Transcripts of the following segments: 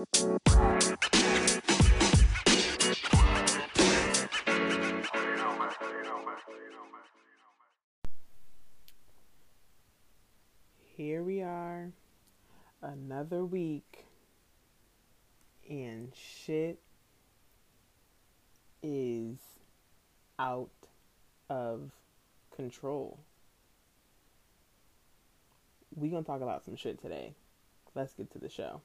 Here we are, another week, and shit is out of control. We gonna talk about some shit today. Let's get to the show.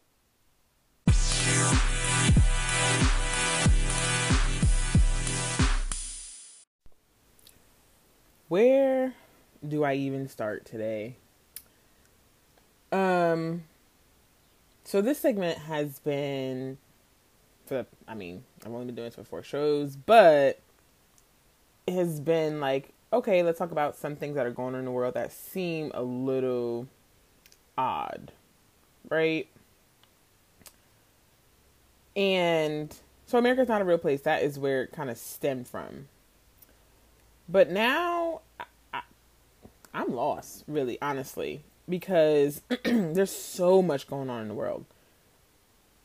Where do I even start today? Um so this segment has been for the, I mean, I've only been doing this for four shows, but it has been like, okay, let's talk about some things that are going on in the world that seem a little odd. Right? And so America's not a real place. That is where it kind of stemmed from. But now I, am lost, really, honestly, because there's so much going on in the world.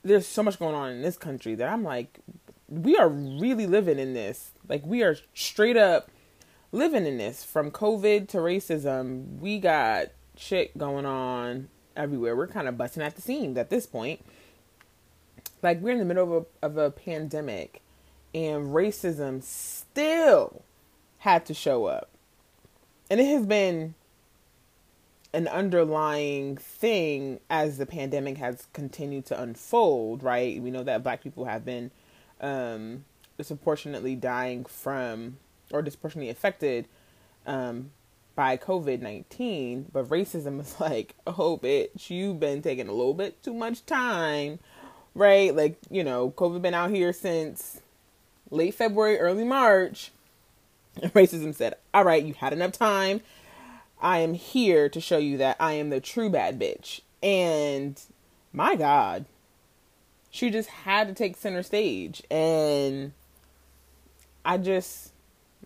There's so much going on in this country that I'm like, we are really living in this. Like, we are straight up living in this. From COVID to racism, we got shit going on everywhere. We're kind of busting at the seams at this point. Like, we're in the middle of a, of a pandemic, and racism still had to show up. And it has been an underlying thing as the pandemic has continued to unfold, right? We know that black people have been um, disproportionately dying from or disproportionately affected um, by COVID 19, but racism is like, oh, bitch, you've been taking a little bit too much time, right? Like, you know, COVID been out here since late February, early March racism said, All right, you had enough time. I am here to show you that I am the true bad bitch. And my God, she just had to take center stage. And I just,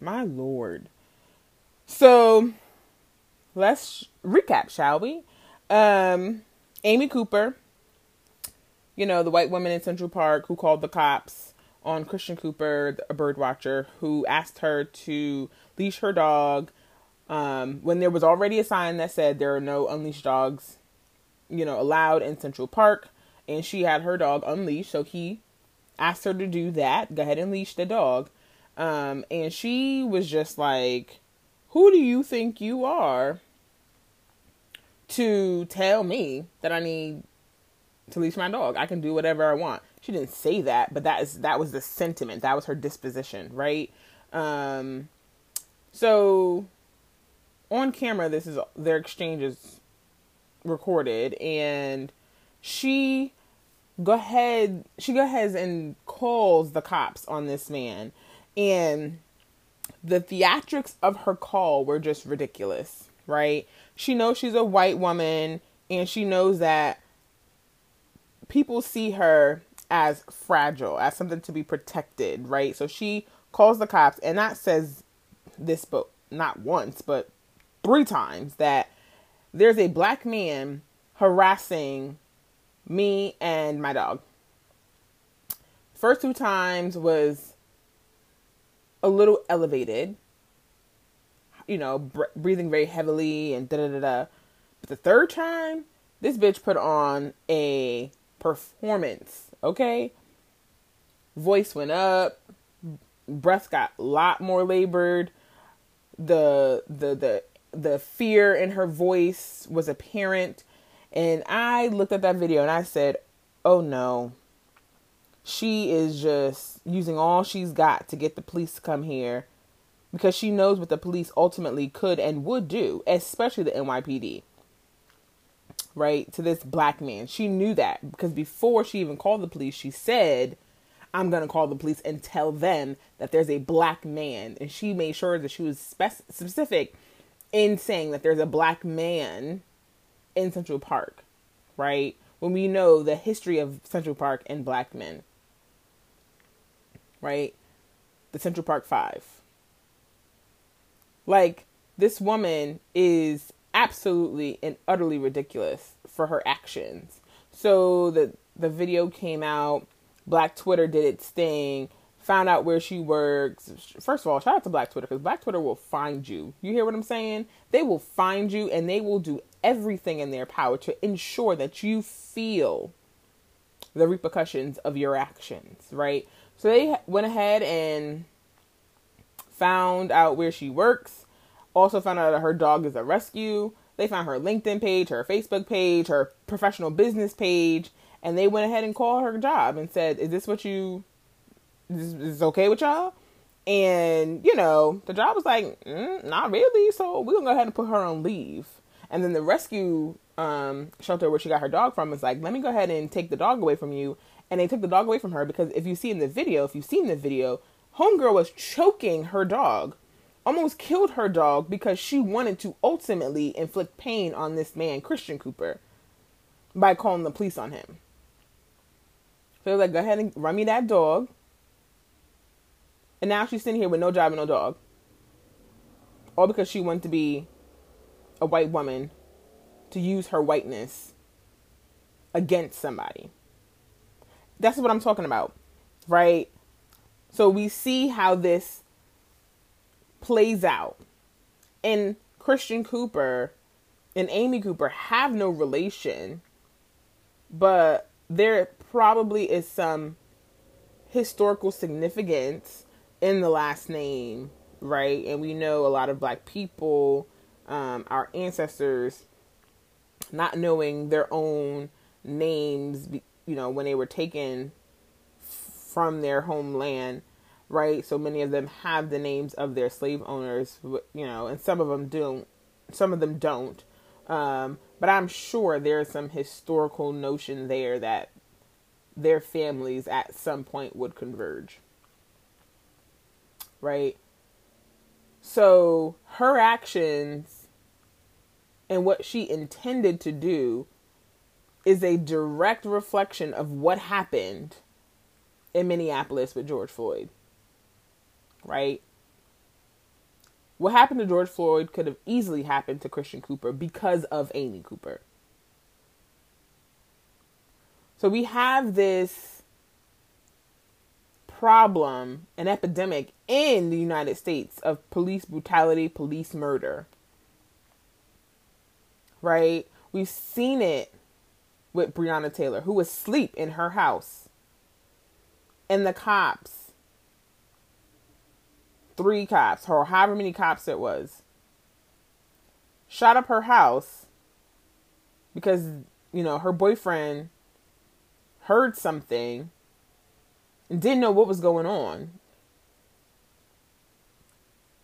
my Lord. So let's recap, shall we? Um, Amy Cooper, you know, the white woman in Central Park who called the cops on Christian Cooper, a bird watcher, who asked her to leash her dog um, when there was already a sign that said there are no unleashed dogs, you know, allowed in Central Park. And she had her dog unleashed, so he asked her to do that. Go ahead and leash the dog. Um, and she was just like, Who do you think you are to tell me that I need to leash my dog? I can do whatever I want she didn't say that, but that is that was the sentiment. That was her disposition, right? Um, so on camera, this is their exchanges recorded, and she go ahead she go ahead and calls the cops on this man and the theatrics of her call were just ridiculous right she knows she's a white woman and she knows that people see her as fragile, as something to be protected, right? So she calls the cops, and that says this book not once, but three times that there's a black man harassing me and my dog. First two times was a little elevated, you know, br- breathing very heavily and da da da da. But the third time, this bitch put on a performance Okay. Voice went up. Breath got a lot more labored. The the the the fear in her voice was apparent. And I looked at that video and I said, "Oh no. She is just using all she's got to get the police to come here because she knows what the police ultimately could and would do, especially the NYPD." Right, to this black man. She knew that because before she even called the police, she said, I'm going to call the police and tell them that there's a black man. And she made sure that she was spec- specific in saying that there's a black man in Central Park, right? When we know the history of Central Park and black men, right? The Central Park Five. Like, this woman is absolutely and utterly ridiculous for her actions. So the the video came out, Black Twitter did its thing, found out where she works. First of all, shout out to Black Twitter because Black Twitter will find you. You hear what I'm saying? They will find you and they will do everything in their power to ensure that you feel the repercussions of your actions, right? So they went ahead and found out where she works, also found out that her dog is a rescue. They found her LinkedIn page, her Facebook page, her professional business page, and they went ahead and called her job and said, "Is this what you? Is this okay with y'all?" And you know, the job was like, mm, "Not really." So we're gonna go ahead and put her on leave. And then the rescue um, shelter where she got her dog from was like, "Let me go ahead and take the dog away from you." And they took the dog away from her because if you see in the video, if you've seen the video, Homegirl was choking her dog almost killed her dog because she wanted to ultimately inflict pain on this man, Christian Cooper, by calling the police on him. So they like, go ahead and run me that dog. And now she's sitting here with no job and no dog. All because she wanted to be a white woman to use her whiteness against somebody. That's what I'm talking about, right? So we see how this plays out. And Christian Cooper and Amy Cooper have no relation, but there probably is some historical significance in the last name, right? And we know a lot of black people, um, our ancestors, not knowing their own names, you know, when they were taken from their homeland right? So many of them have the names of their slave owners, you know, and some of them don't. Some of them don't. Um, but I'm sure there's some historical notion there that their families at some point would converge. Right? So her actions and what she intended to do is a direct reflection of what happened in Minneapolis with George Floyd right? What happened to George Floyd could have easily happened to Christian Cooper because of Amy Cooper. So we have this problem, an epidemic in the United States of police brutality, police murder. Right? We've seen it with Breonna Taylor, who was asleep in her house. And the cops three cops, or however many cops it was, shot up her house because, you know, her boyfriend heard something and didn't know what was going on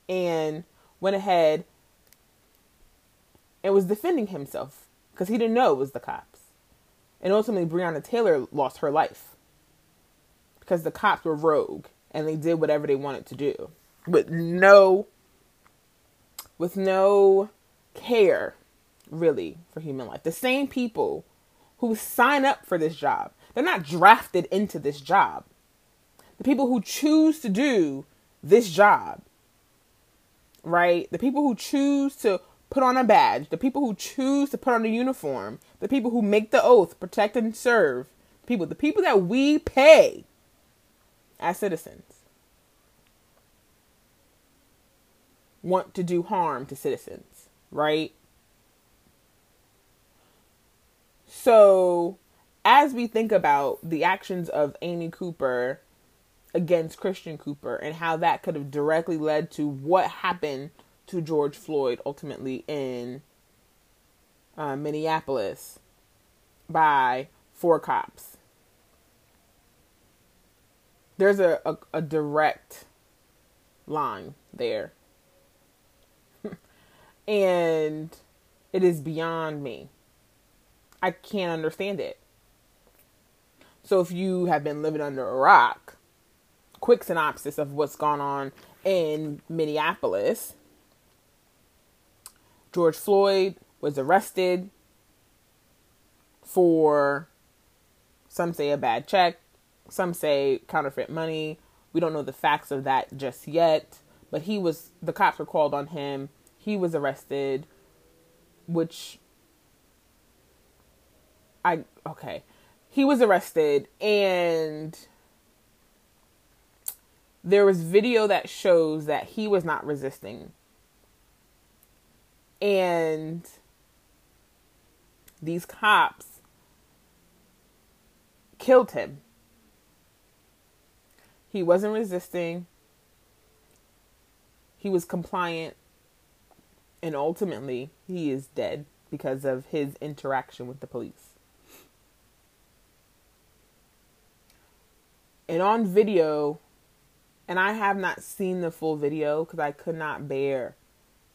and went ahead and was defending himself because he didn't know it was the cops. And ultimately, Breonna Taylor lost her life because the cops were rogue and they did whatever they wanted to do with no with no care really for human life. The same people who sign up for this job, they're not drafted into this job. The people who choose to do this job, right? The people who choose to put on a badge, the people who choose to put on a uniform, the people who make the oath, protect and serve, people, the people that we pay as citizens want to do harm to citizens, right? So, as we think about the actions of Amy Cooper against Christian Cooper and how that could have directly led to what happened to George Floyd ultimately in uh, Minneapolis by four cops. There's a, a, a direct line there and it is beyond me. I can't understand it. So if you have been living under a rock, quick synopsis of what's gone on in Minneapolis. George Floyd was arrested for some say a bad check, some say counterfeit money. We don't know the facts of that just yet, but he was the cops were called on him he was arrested, which I okay. he was arrested and there was video that shows that he was not resisting. And these cops killed him. He wasn't resisting. He was compliant. And ultimately, he is dead because of his interaction with the police. And on video, and I have not seen the full video because I could not bear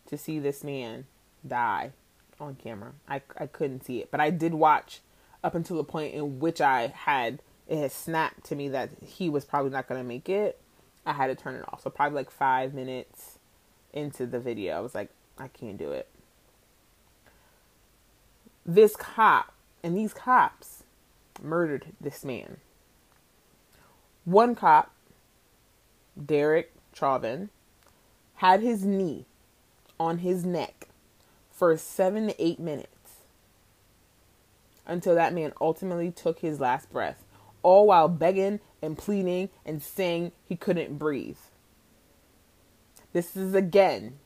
to see this man die on camera. I, I couldn't see it. But I did watch up until the point in which I had it had snapped to me that he was probably not going to make it. I had to turn it off. So probably like five minutes into the video, I was like, I can't do it. This cop and these cops murdered this man. One cop, Derek Chauvin, had his knee on his neck for seven to eight minutes until that man ultimately took his last breath, all while begging and pleading and saying he couldn't breathe. This is again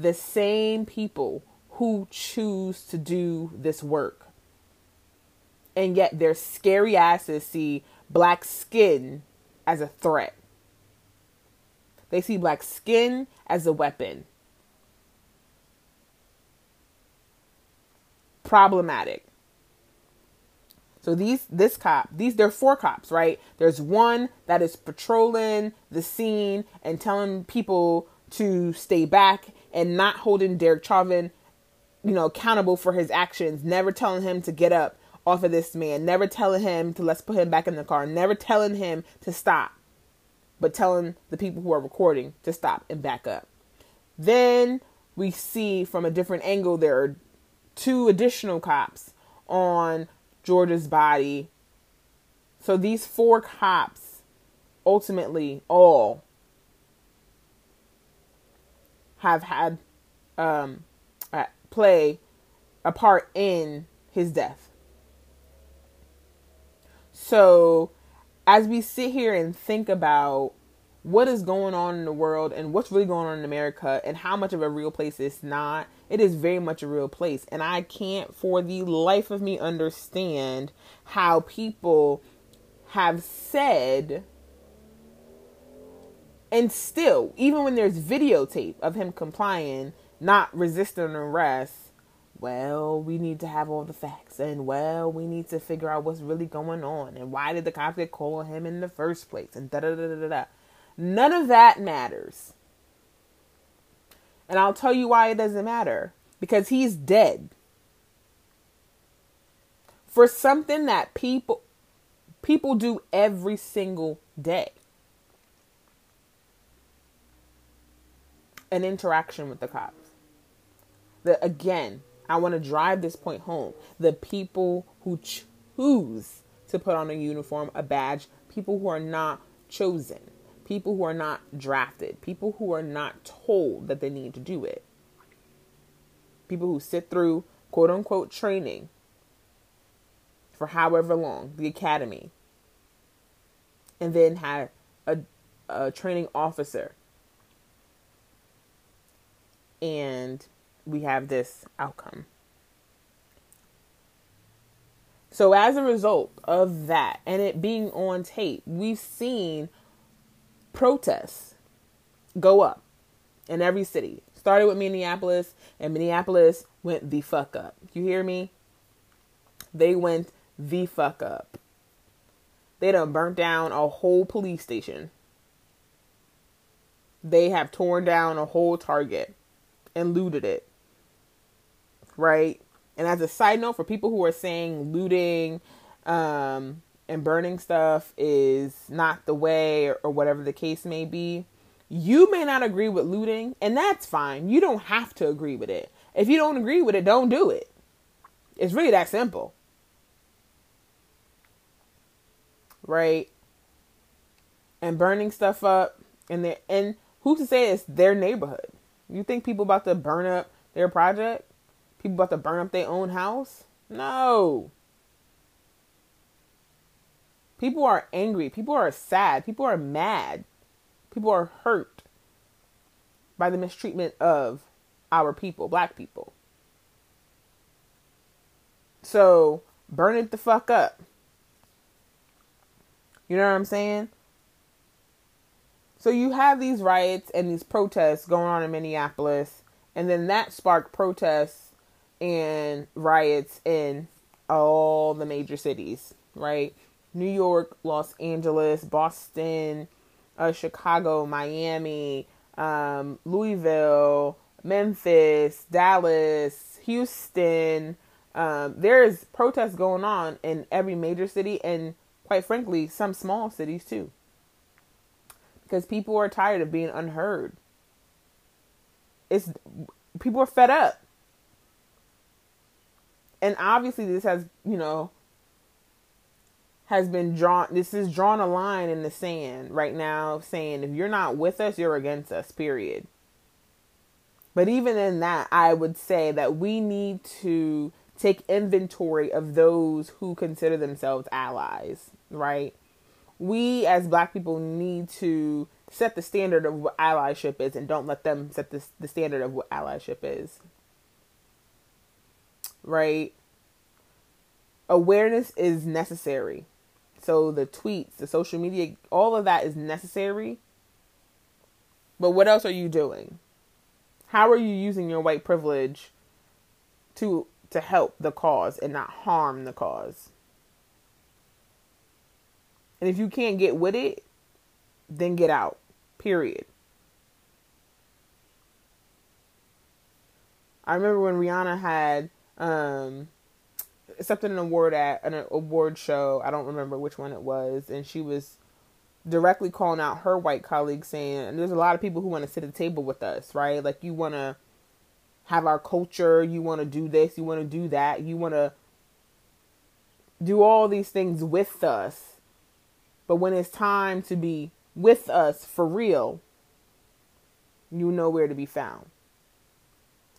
the same people who choose to do this work. And yet their scary asses see black skin as a threat. They see black skin as a weapon. Problematic. So these this cop, these there are four cops, right? There's one that is patrolling the scene and telling people to stay back and not holding Derek Chauvin, you know, accountable for his actions, never telling him to get up off of this man, never telling him to let's put him back in the car, never telling him to stop, but telling the people who are recording to stop and back up. Then we see from a different angle there are two additional cops on George's body. So these four cops ultimately all have had um, play a part in his death. So, as we sit here and think about what is going on in the world and what's really going on in America and how much of a real place it's not, it is very much a real place. And I can't for the life of me understand how people have said and still, even when there's videotape of him complying, not resisting arrest, well, we need to have all the facts, and well, we need to figure out what's really going on, and why did the cops get call him in the first place, and da da da da da. None of that matters. And I'll tell you why it doesn't matter because he's dead. For something that people people do every single day. An interaction with the cops. The again, I want to drive this point home. The people who choose to put on a uniform, a badge, people who are not chosen, people who are not drafted, people who are not told that they need to do it, people who sit through quote unquote training for however long, the academy, and then have a, a training officer. And we have this outcome. So, as a result of that and it being on tape, we've seen protests go up in every city. Started with Minneapolis, and Minneapolis went the fuck up. You hear me? They went the fuck up. They done burnt down a whole police station. They have torn down a whole Target and looted it right? And as a side note, for people who are saying looting um, and burning stuff is not the way, or, or whatever the case may be, you may not agree with looting, and that's fine. You don't have to agree with it. If you don't agree with it, don't do it. It's really that simple. Right? And burning stuff up and and who's to say it's their neighborhood? You think people about to burn up their project? People about to burn up their own house? No. People are angry. People are sad. People are mad. People are hurt by the mistreatment of our people, black people. So burn it the fuck up. You know what I'm saying? So you have these riots and these protests going on in Minneapolis, and then that sparked protests and riots in all the major cities, right? New York, Los Angeles, Boston, uh, Chicago, Miami, um, Louisville, Memphis, Dallas, Houston. Um, there's protests going on in every major city and, quite frankly, some small cities too. Because people are tired of being unheard. It's people are fed up. And obviously, this has, you know, has been drawn this is drawn a line in the sand right now saying if you're not with us you're against us period but even in that i would say that we need to take inventory of those who consider themselves allies right we as black people need to set the standard of what allyship is and don't let them set the, the standard of what allyship is right awareness is necessary so the tweets, the social media, all of that is necessary. But what else are you doing? How are you using your white privilege to to help the cause and not harm the cause? And if you can't get with it, then get out. Period. I remember when Rihanna had um accepted an award at an award show. I don't remember which one it was, and she was directly calling out her white colleagues, saying, "There's a lot of people who want to sit at the table with us, right? Like you want to have our culture, you want to do this, you want to do that, you want to do all these things with us, but when it's time to be with us for real, you know where to be found."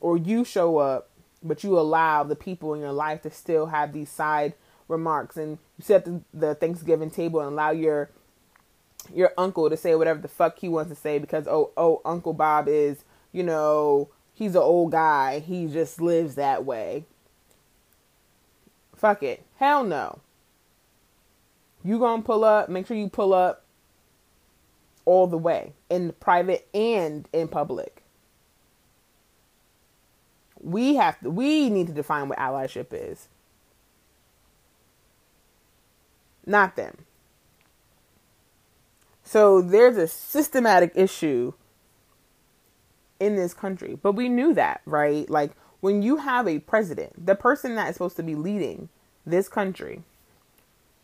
Or you show up but you allow the people in your life to still have these side remarks and you sit at the, the Thanksgiving table and allow your your uncle to say whatever the fuck he wants to say because oh oh Uncle Bob is, you know, he's an old guy. He just lives that way. Fuck it. Hell no. You gonna pull up, make sure you pull up all the way in private and in public. We have to we need to define what allyship is. Not them. So there's a systematic issue in this country but we knew that right? Like when you have a president the person that is supposed to be leading this country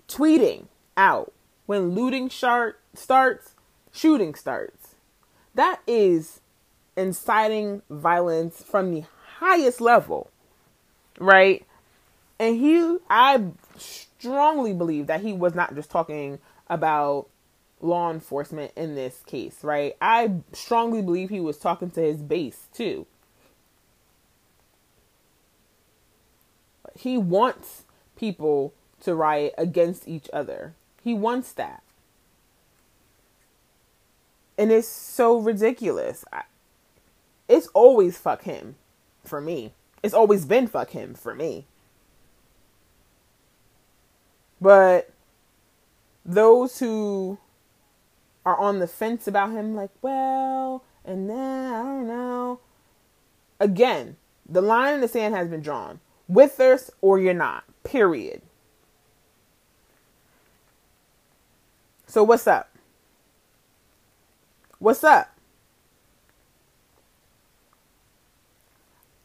tweeting out when looting start, starts shooting starts that is inciting violence from the highest level, right? And he, I strongly believe that he was not just talking about law enforcement in this case, right? I strongly believe he was talking to his base too. He wants people to riot against each other. He wants that. And it's so ridiculous. It's always fuck him for me. It's always been fuck him for me. But those who are on the fence about him, like, well, and then I don't know. Again, the line in the sand has been drawn. With us or you're not. Period. So what's up? What's up?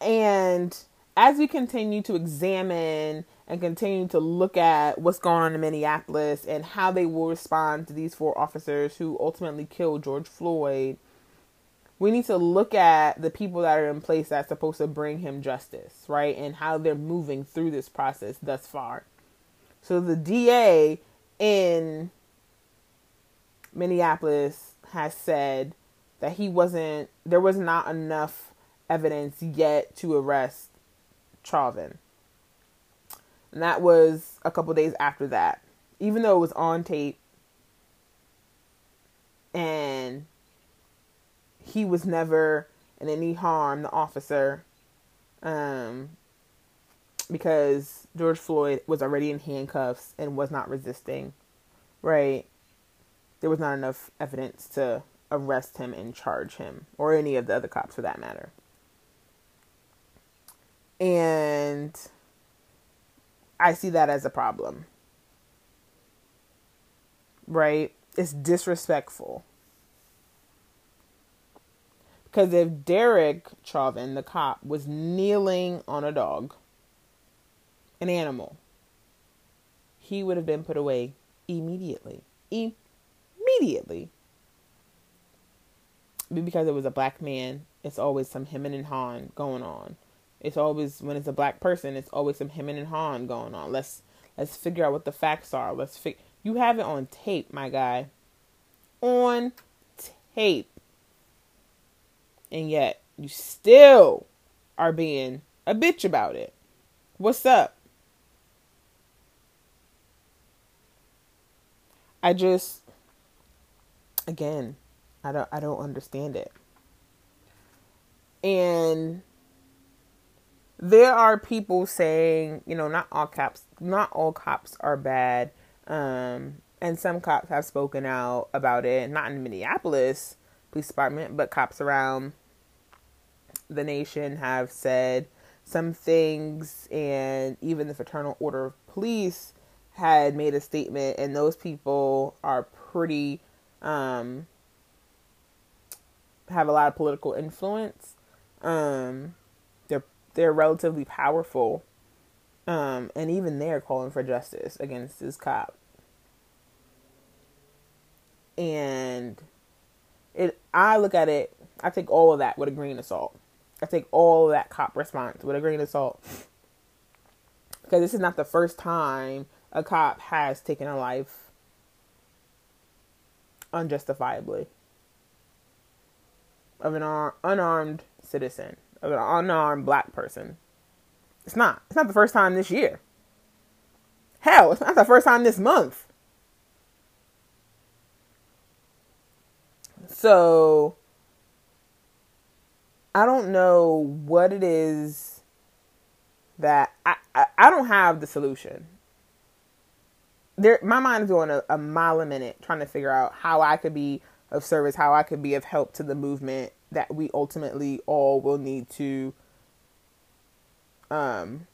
And as we continue to examine and continue to look at what's going on in Minneapolis and how they will respond to these four officers who ultimately killed George Floyd, we need to look at the people that are in place that's supposed to bring him justice, right? And how they're moving through this process thus far. So the DA in Minneapolis has said that he wasn't, there was not enough evidence yet to arrest Chauvin. And that was a couple days after that even though it was on tape and he was never in any harm, the officer, um, because George Floyd was already in handcuffs and was not resisting, right? There was not enough evidence to arrest him and charge him, or any of the other cops for that matter. And I see that as a problem. Right? It's disrespectful. Because if Derek Chauvin, the cop, was kneeling on a dog, an animal, he would have been put away immediately. Immediately. Because it was a black man, it's always some hemming and hawing going on. It's always when it's a black person, it's always some hemming and hawing going on. Let's let's figure out what the facts are. Let's you have it on tape, my guy. On tape. And yet you still are being a bitch about it. What's up? I just again, I don't I don't understand it. And there are people saying, you know, not all cops, not all cops are bad. Um, and some cops have spoken out about it, not in Minneapolis police department, but cops around the nation have said some things, and even the Fraternal Order of Police had made a statement, and those people are pretty, um, have a lot of political influence. Um, they're they're relatively powerful. Um, and even they're calling for justice against this cop. And it I look at it, I take all of that with a grain of salt. I take all of that cop response with a grain of salt. Because this is not the first time a cop has taken a life unjustifiably of an ar- unarmed citizen of an unarmed black person. It's not. It's not the first time this year. Hell, it's not the first time this month. So I don't know what it is that I, I, I don't have the solution. There my mind is going a, a mile a minute trying to figure out how I could be of service, how I could be of help to the movement that we ultimately all will need to um,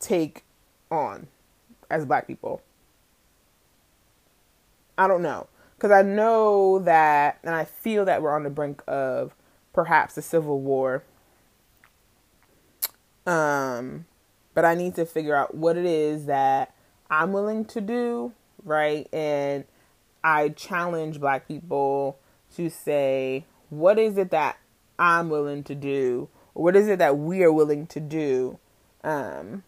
take on as black people. I don't know. Because I know that, and I feel that we're on the brink of perhaps a civil war. Um, but I need to figure out what it is that I'm willing to do, right? And I challenge black people to say, what is it that I'm willing to do? What is it that we are willing to do um,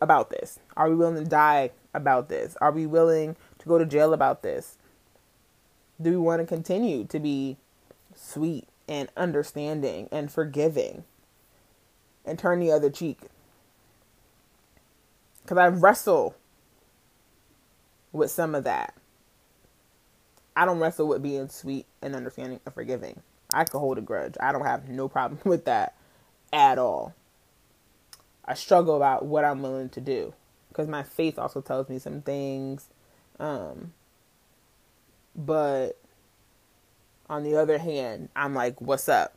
about this? Are we willing to die about this? Are we willing to go to jail about this? Do we want to continue to be sweet and understanding and forgiving and turn the other cheek? Because I wrestle with some of that. I don't wrestle with being sweet and understanding and forgiving. I could hold a grudge. I don't have no problem with that at all. I struggle about what I'm willing to do because my faith also tells me some things. Um, but on the other hand, I'm like, what's up?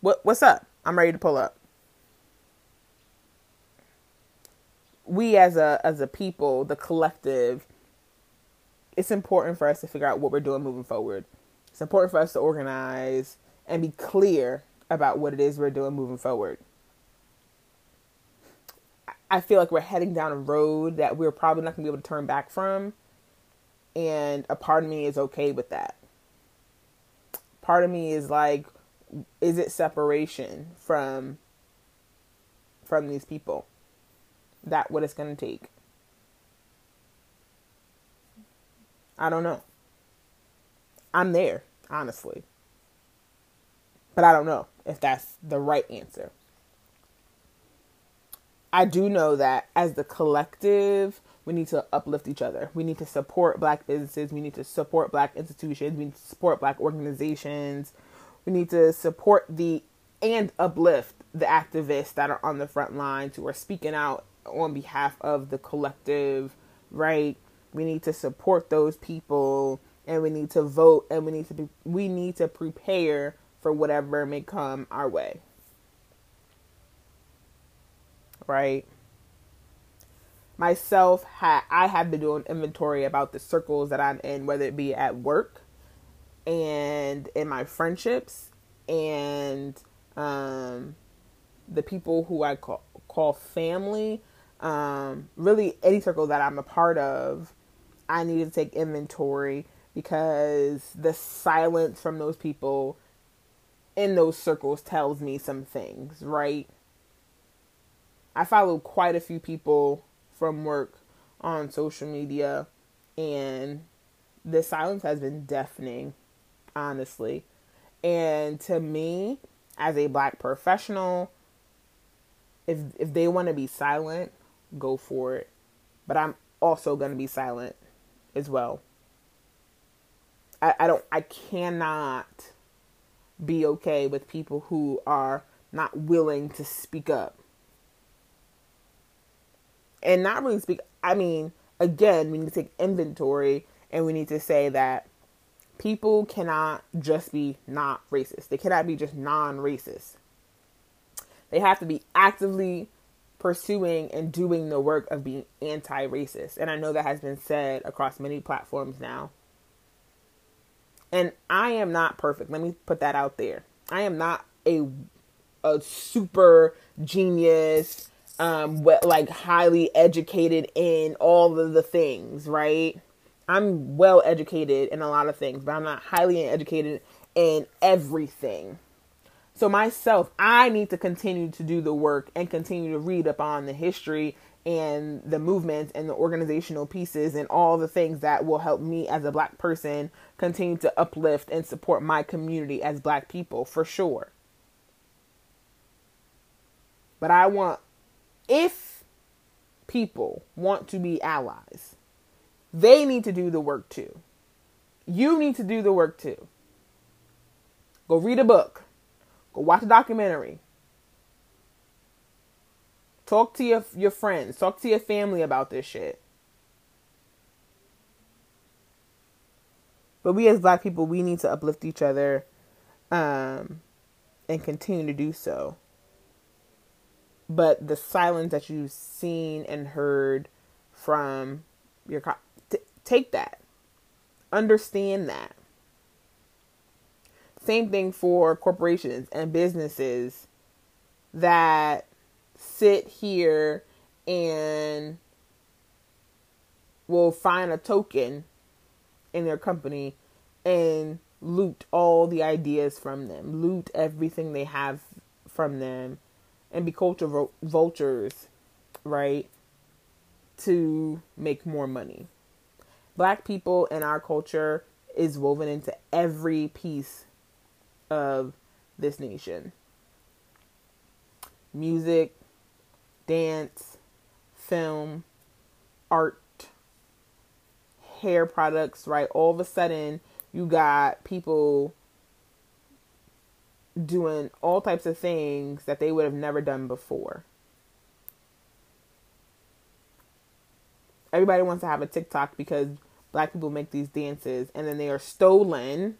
What what's up? I'm ready to pull up. We as a as a people, the collective it's important for us to figure out what we're doing moving forward. It's important for us to organize and be clear about what it is we're doing moving forward. I feel like we're heading down a road that we're probably not going to be able to turn back from. And a part of me is okay with that. Part of me is like, is it separation from from these people? That what it's going to take. I don't know. I'm there, honestly. But I don't know if that's the right answer. I do know that as the collective, we need to uplift each other. We need to support black businesses. We need to support black institutions. We need to support black organizations. We need to support the and uplift the activists that are on the front lines who are speaking out on behalf of the collective, right? We need to support those people and we need to vote and we need to be we need to prepare for whatever may come our way. Right? Myself ha- I have been doing inventory about the circles that I'm in whether it be at work and in my friendships and um, the people who I call call family um, really any circle that I'm a part of I need to take inventory because the silence from those people in those circles tells me some things, right? I follow quite a few people from work on social media, and the silence has been deafening, honestly. And to me, as a black professional, if if they want to be silent, go for it. But I'm also going to be silent as well. I, I don't I cannot be okay with people who are not willing to speak up. And not really speak I mean, again, we need to take inventory and we need to say that people cannot just be not racist. They cannot be just non racist. They have to be actively pursuing and doing the work of being anti racist. And I know that has been said across many platforms now. And I am not perfect. Let me put that out there. I am not a a super genius, um, like highly educated in all of the things, right? I'm well educated in a lot of things, but I'm not highly educated in everything. So myself, I need to continue to do the work and continue to read up on the history and the movements and the organizational pieces and all the things that will help me as a black person continue to uplift and support my community as black people for sure. But I want if people want to be allies, they need to do the work too. You need to do the work too. Go read a book Go watch a documentary. Talk to your your friends. Talk to your family about this shit. But we as black people, we need to uplift each other um, and continue to do so. But the silence that you've seen and heard from your t- take that. Understand that. Same thing for corporations and businesses that sit here and will find a token in their company and loot all the ideas from them, loot everything they have from them, and be culture vultures, right? To make more money. Black people in our culture is woven into every piece of this nation music, dance, film, art, hair products, right? All of a sudden, you got people doing all types of things that they would have never done before. Everybody wants to have a TikTok because black people make these dances and then they are stolen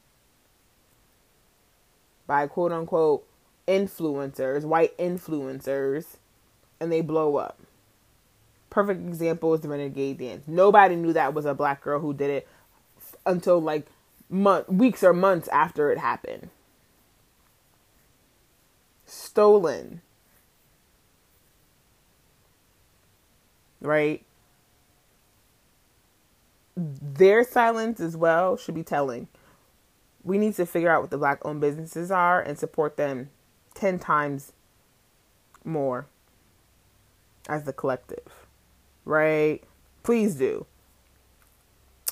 by quote unquote influencers, white influencers, and they blow up. Perfect example is the Renegade Dance. Nobody knew that was a black girl who did it until like month, weeks or months after it happened. Stolen. Right? Their silence as well should be telling we need to figure out what the black owned businesses are and support them 10 times more as the collective. Right? Please do.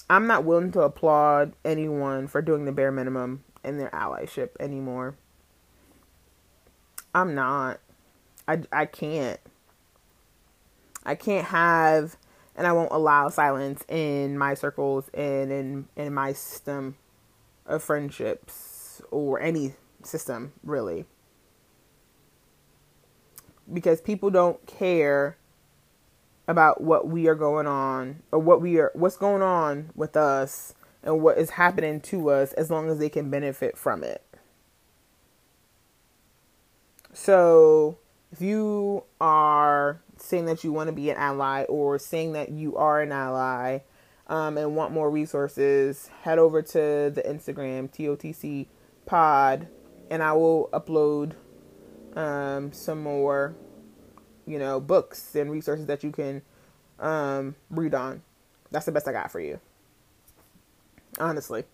I'm not willing to applaud anyone for doing the bare minimum in their allyship anymore. I'm not. I, I can't. I can't have and I won't allow silence in my circles and in in my system of friendships or any system really. Because people don't care about what we are going on or what we are what's going on with us and what is happening to us as long as they can benefit from it. So, if you are saying that you want to be an ally or saying that you are an ally um, and want more resources, head over to the Instagram TOTC Pod, and I will upload um, some more, you know, books and resources that you can um, read on. That's the best I got for you, honestly,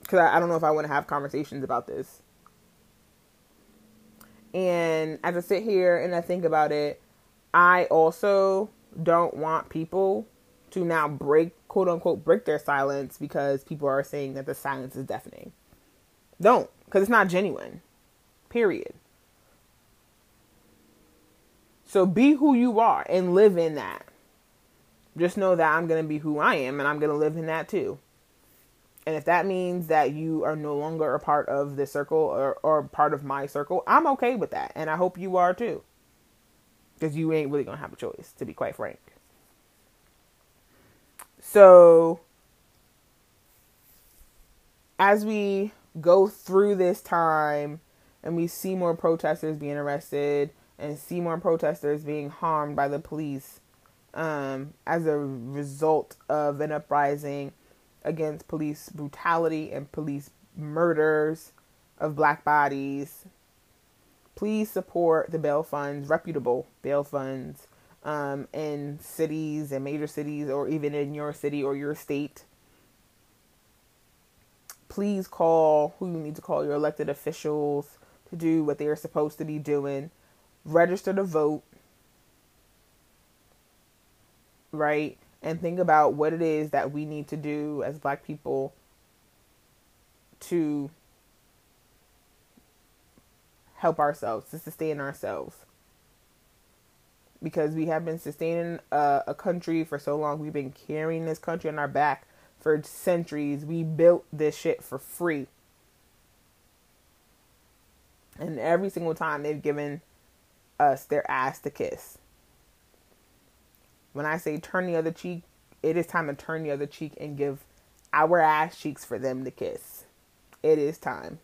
because I, I don't know if I want to have conversations about this. And as I sit here and I think about it, I also don't want people to now break, quote unquote, break their silence because people are saying that the silence is deafening. Don't, because it's not genuine. Period. So be who you are and live in that. Just know that I'm going to be who I am and I'm going to live in that too. And if that means that you are no longer a part of this circle or, or part of my circle, I'm okay with that. And I hope you are too. Because you ain't really going to have a choice, to be quite frank. So, as we go through this time and we see more protesters being arrested and see more protesters being harmed by the police um, as a result of an uprising against police brutality and police murders of black bodies. Please support the bail funds, reputable bail funds, um, in cities and major cities, or even in your city or your state. Please call who you need to call your elected officials to do what they are supposed to be doing. Register to vote. Right? and think about what it is that we need to do as black people to help ourselves, to sustain ourselves. Because we have been sustaining a, a, country for so long, we've been carrying this country on our back for centuries. We built this shit for free. And every single time they've given us their ass to kiss. When I say turn the other cheek, it is time to turn the other cheek and give our ass cheeks for them to kiss. It is time.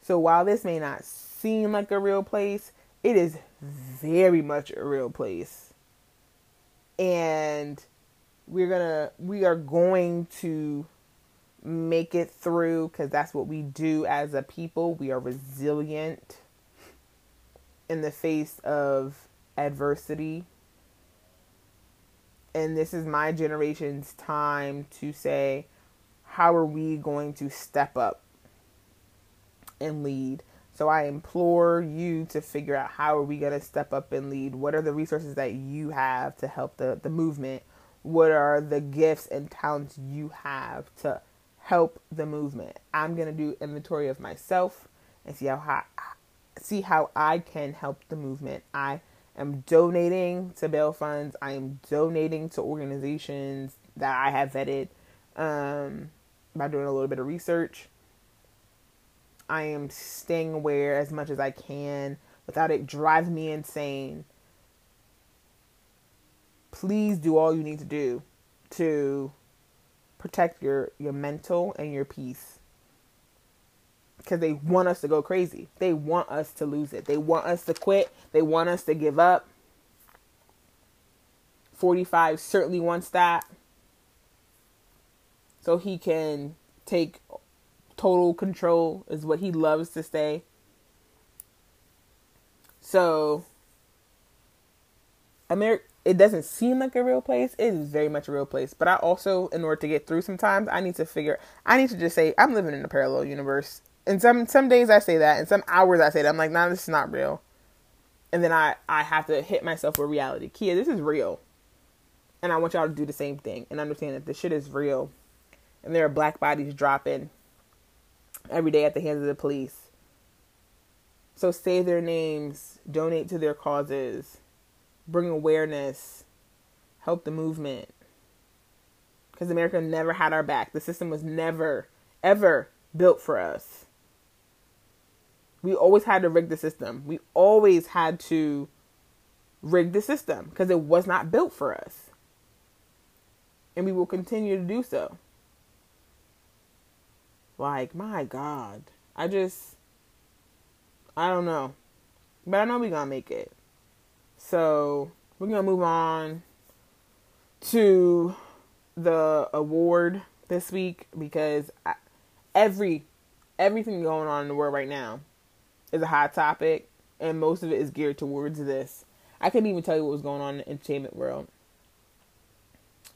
So while this may not seem like a real place, it is very much a real place. And we're to we are going to make it through cuz that's what we do as a people. We are resilient in the face of adversity. And this is my generation's time to say, how are we going to step up and lead? So I implore you to figure out how are we going to step up and lead? What are the resources that you have to help the, the movement? What are the gifts and talents you have to help the movement? I'm going to do inventory of myself and see how, see how I can help the movement. I am donating to bail funds. I am donating to organizations that I have vetted um, by doing a little bit of research. I am staying aware as much as I can without it driving me insane. Please do all you need to do to protect your your mental and your peace because they want us to go crazy. They want us to lose it. They want us to quit. They want us to give up. 45 certainly wants that. So he can take total control, is what he loves to say. So, America, it doesn't seem like a real place. It is very much a real place. But I also, in order to get through sometimes, I need to figure, I need to just say, I'm living in a parallel universe and some some days I say that, and some hours I say that. I'm like, nah, this is not real. And then I I have to hit myself with reality. Kia, this is real, and I want y'all to do the same thing and understand that this shit is real, and there are black bodies dropping every day at the hands of the police. So say their names, donate to their causes, bring awareness, help the movement. Because America never had our back. The system was never, ever built for us. We always had to rig the system. We always had to rig the system because it was not built for us. And we will continue to do so. Like, my God. I just, I don't know. But I know we're going to make it. So, we're going to move on to the award this week because every everything going on in the world right now is a hot topic and most of it is geared towards this. I couldn't even tell you what was going on in the entertainment world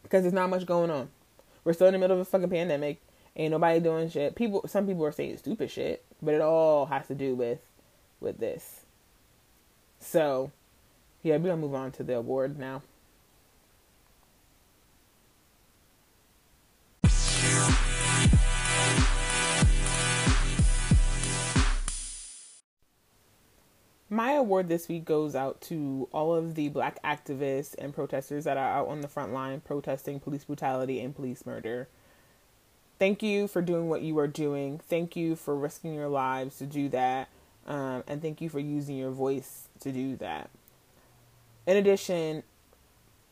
because there's not much going on. We're still in the middle of a fucking pandemic. Ain't nobody doing shit. People, some people are saying stupid shit, but it all has to do with with this. So, yeah, we're gonna move on to the award now. My award this week goes out to all of the black activists and protesters that are out on the front line protesting police brutality and police murder. Thank you for doing what you are doing. Thank you for risking your lives to do that. Um, and thank you for using your voice to do that. In addition,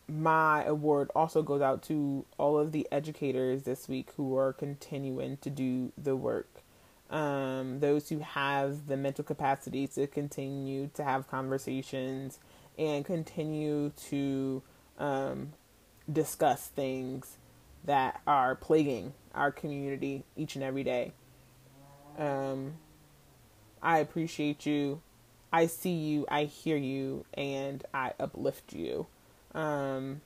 my award also goes out to all of the educators this week who are continuing to do the work um, those who have the mental capacity to continue to have conversations and continue to um, discuss things that are plaguing our community each and every day. Um, I appreciate you. I see you, I hear you, and I uplift you. Um,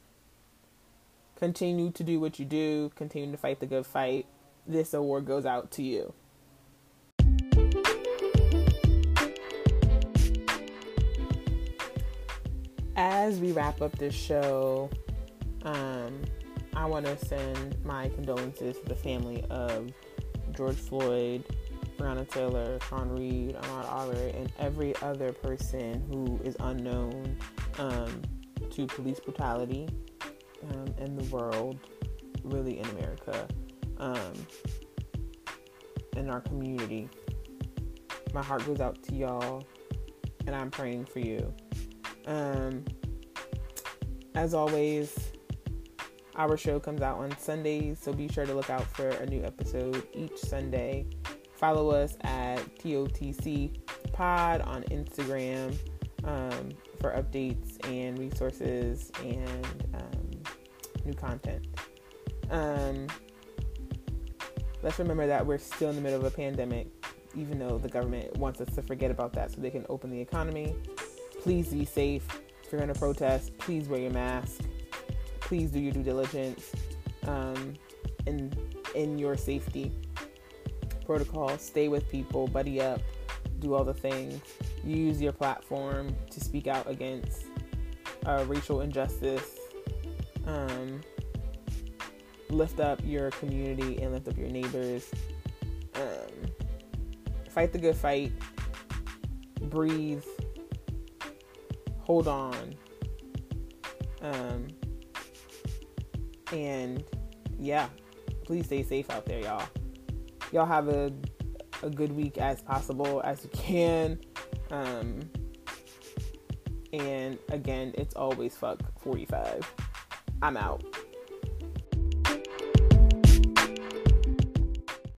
continue to do what you do, continue to fight the good fight. This award goes out to you. as we wrap up this show, um, I want to send my condolences to the family of George Floyd, Breonna Taylor, Sean Reed, Ahmaud Arbery, and every other person who is unknown um, to police brutality um, in the world, really in America, um, in our community. My heart goes out to y'all, and I'm praying for you. Um, as always, our show comes out on Sundays, so be sure to look out for a new episode each Sunday. Follow us at TOTC Pod on Instagram um, for updates and resources and um, new content. Um, let's remember that we're still in the middle of a pandemic, even though the government wants us to forget about that so they can open the economy. Please be safe If you're going to protest, please wear your mask. Please do your due diligence um, in in your safety protocol. Stay with people, buddy up, do all the things. Use your platform to speak out against uh, racial injustice. Um, lift up your community and lift up your neighbors. Um, fight the good fight. Breathe hold on. Um, and yeah, please stay safe out there, y'all. Y'all have a a good week as possible as you can. Um, and again, it's always fuck 45. I'm out.